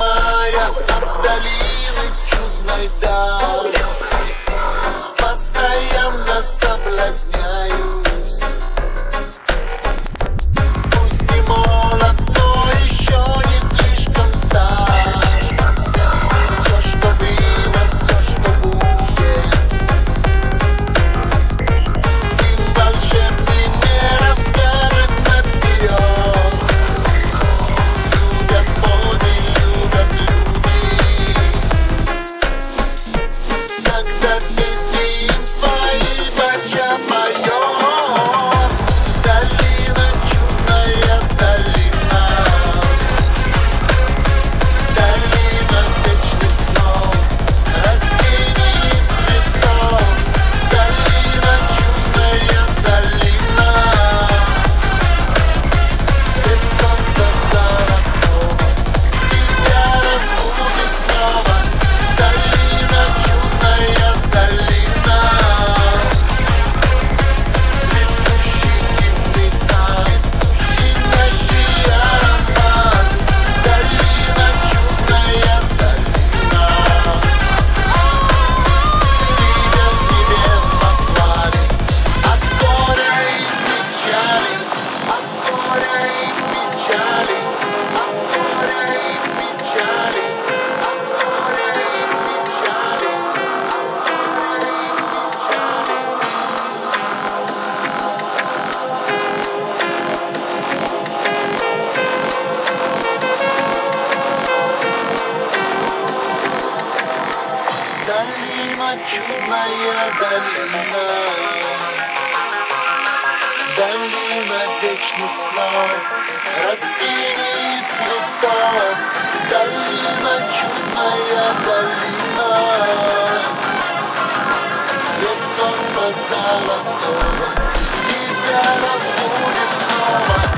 Maya. Чудная долина Долина вечных снов Растений цветов Долина, чудная долина Свет солнца золотого Тебя разбудит